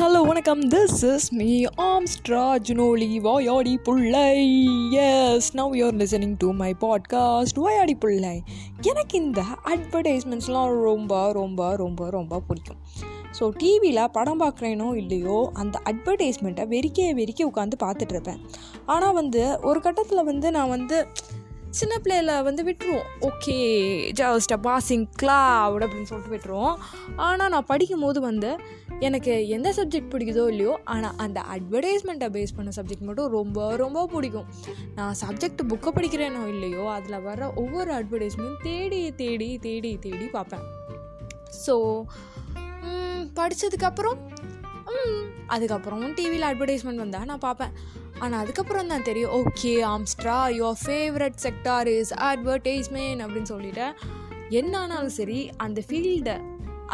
Hello வணக்கம். This is me ஆம்ஸ்ட்ரா ஜுனோலி வாயாடி புள்ளை. Yes now you're listening to my podcast வாயாடி புள்ளை. எனக்கு இந்த அட்வர்டைஸ்மெண்ட்ஸ்லாம் ரொம்ப ரொம்ப ரொம்ப ரொம்ப பிடிக்கும். ஸோ டிவியில் படம் பார்க்குறேனோ இல்லையோ அந்த அட்வர்டைஸ்மெண்ட்டை வெறிக்க வெறிக்க உட்காந்து பார்த்துட்ருப்பேன் ஆனால் வந்து ஒரு கட்டத்தில் வந்து நான் வந்து சின்ன பிள்ளையில வந்து விட்டுருவோம். Okay just a passing cloud அப்படின்னு சொல்லிட்டு விட்டுருவோம். ஆனால் நான் படிக்கும் போது வந்து எனக்கு எந்த சப்ஜெக்ட் பிடிக்குதோ இல்லையோ ஆனால் அந்த அட்வர்டைஸ்மெண்ட்டை பேஸ் பண்ண சப்ஜெக்ட் மட்டும் ரொம்ப ரொம்ப பிடிக்கும். நான் சப்ஜெக்ட் புக்கை படிக்கிறேனோ இல்லையோ அதில் வர ஒவ்வொரு அட்வர்டைஸ்மெண்ட் தேடி தேடி தேடி தேடி பார்ப்பேன். ஸோ படித்ததுக்கப்புறம் அதுக்கப்புறம் டிவியில் அட்வர்டைஸ்மெண்ட் வந்தால் நான் பார்ப்பேன். ஆனால் அதுக்கப்புறம் தான் தெரியும் okay ஆம்ஸ்ட்ரா your favourite sector is advertisement அப்படின்னு சொல்லிட்டேன் என்ன ஆனாலும் சரி அந்த ஃபீல்டை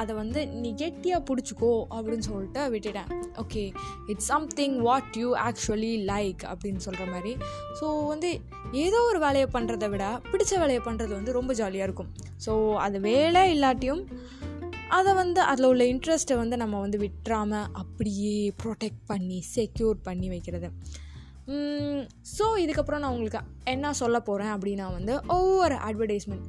அதை வந்து நீ கெட்டியாக பிடிச்சிக்கோ அப்படின்னு சொல்லிட்டு விட்டுட்டேன். Okay it's something what you actually like அப்படின்னு சொல்கிற மாதிரி. ஸோ வந்து ஏதோ ஒரு வேலையை பண்ணுறத விட பிடிச்ச வேலையை பண்ணுறது வந்து ரொம்ப ஜாலியாக இருக்கும். ஸோ அது வேலை இல்லாட்டியும் அதை வந்து அதில் உள்ள இன்ட்ரெஸ்ட்டை வந்து நம்ம வந்து விட்டுறாமல் அப்படியே ப்ரொடெக்ட் பண்ணி செக்யூர் பண்ணி வைக்கிறது. ஸோ இதுக்கப்புறம் நான் உங்களுக்கு என்ன சொல்ல போகிறேன் அப்படின்னா வந்து ஒவ்வொரு அட்வர்டைஸ்மெண்ட்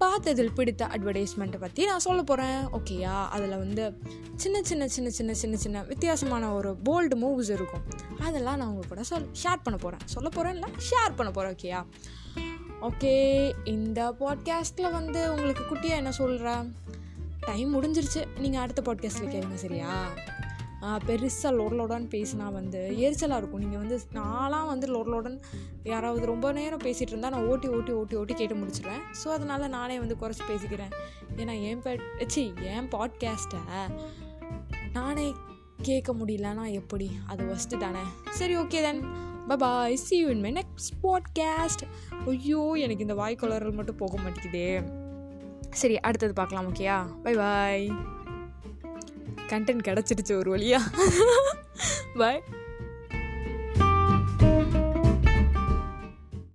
பார்த்ததில் பிடித்த அட்வர்டைஸ்மெண்ட்டை பற்றி நான் சொல்ல போகிறேன் ஓகேயா அதில் வந்து சின்ன சின்ன சின்ன சின்ன சின்ன சின்ன வித்தியாசமான ஒரு போல்டு மூவ்ஸ் இருக்கும். அதெல்லாம் நான் உங்கள் கூட சொல் ஷேர் பண்ண போகிறேன் சொல்ல போகிறேன் இல்லை ஷேர் பண்ண போகிறேன் ஓகேயா ஓகே இந்த பாட்காஸ்ட்டில் வந்து உங்களுக்கு குட்டியாக என்ன சொல்கிறேன் டைம் முடிஞ்சிருச்சு. நீங்கள் அடுத்த பாட்காஸ்ட்டில் கேளுங்க சரியா? பெருசாக லோடலோடான்னு பேசினா வந்து எரிச்சலாக இருக்கும். நீங்கள் வந்து நான்லாம் வந்து லோடலோடன் யாராவது ரொம்ப நேரம் பேசிகிட்டு இருந்தால் நான் ஓட்டி ஓட்டி ஓட்டி ஓட்டி கேட்டு முடிச்சிடுவேன் ஸோ அதனால் நானே வந்து குறைச்சி பேசிக்கிறேன். ஏன்னா என் பே சி என் பாட்காஸ்ட்டை நானே கேட்க முடியலன்னா எப்படி? அது ஃபஸ்ட்டு தானே. சரி okay then bye see you in my next podcast ஐயோ எனக்கு இந்த வாய்க்குளறல் மட்டும் போக மாட்டேங்குதே. சரி அடுத்தது பார்க்கலாம் ஓகேயா பை பாய் கண்டென்ட் கிடச்சிடுச்சு ஒரு வழியாக பாய்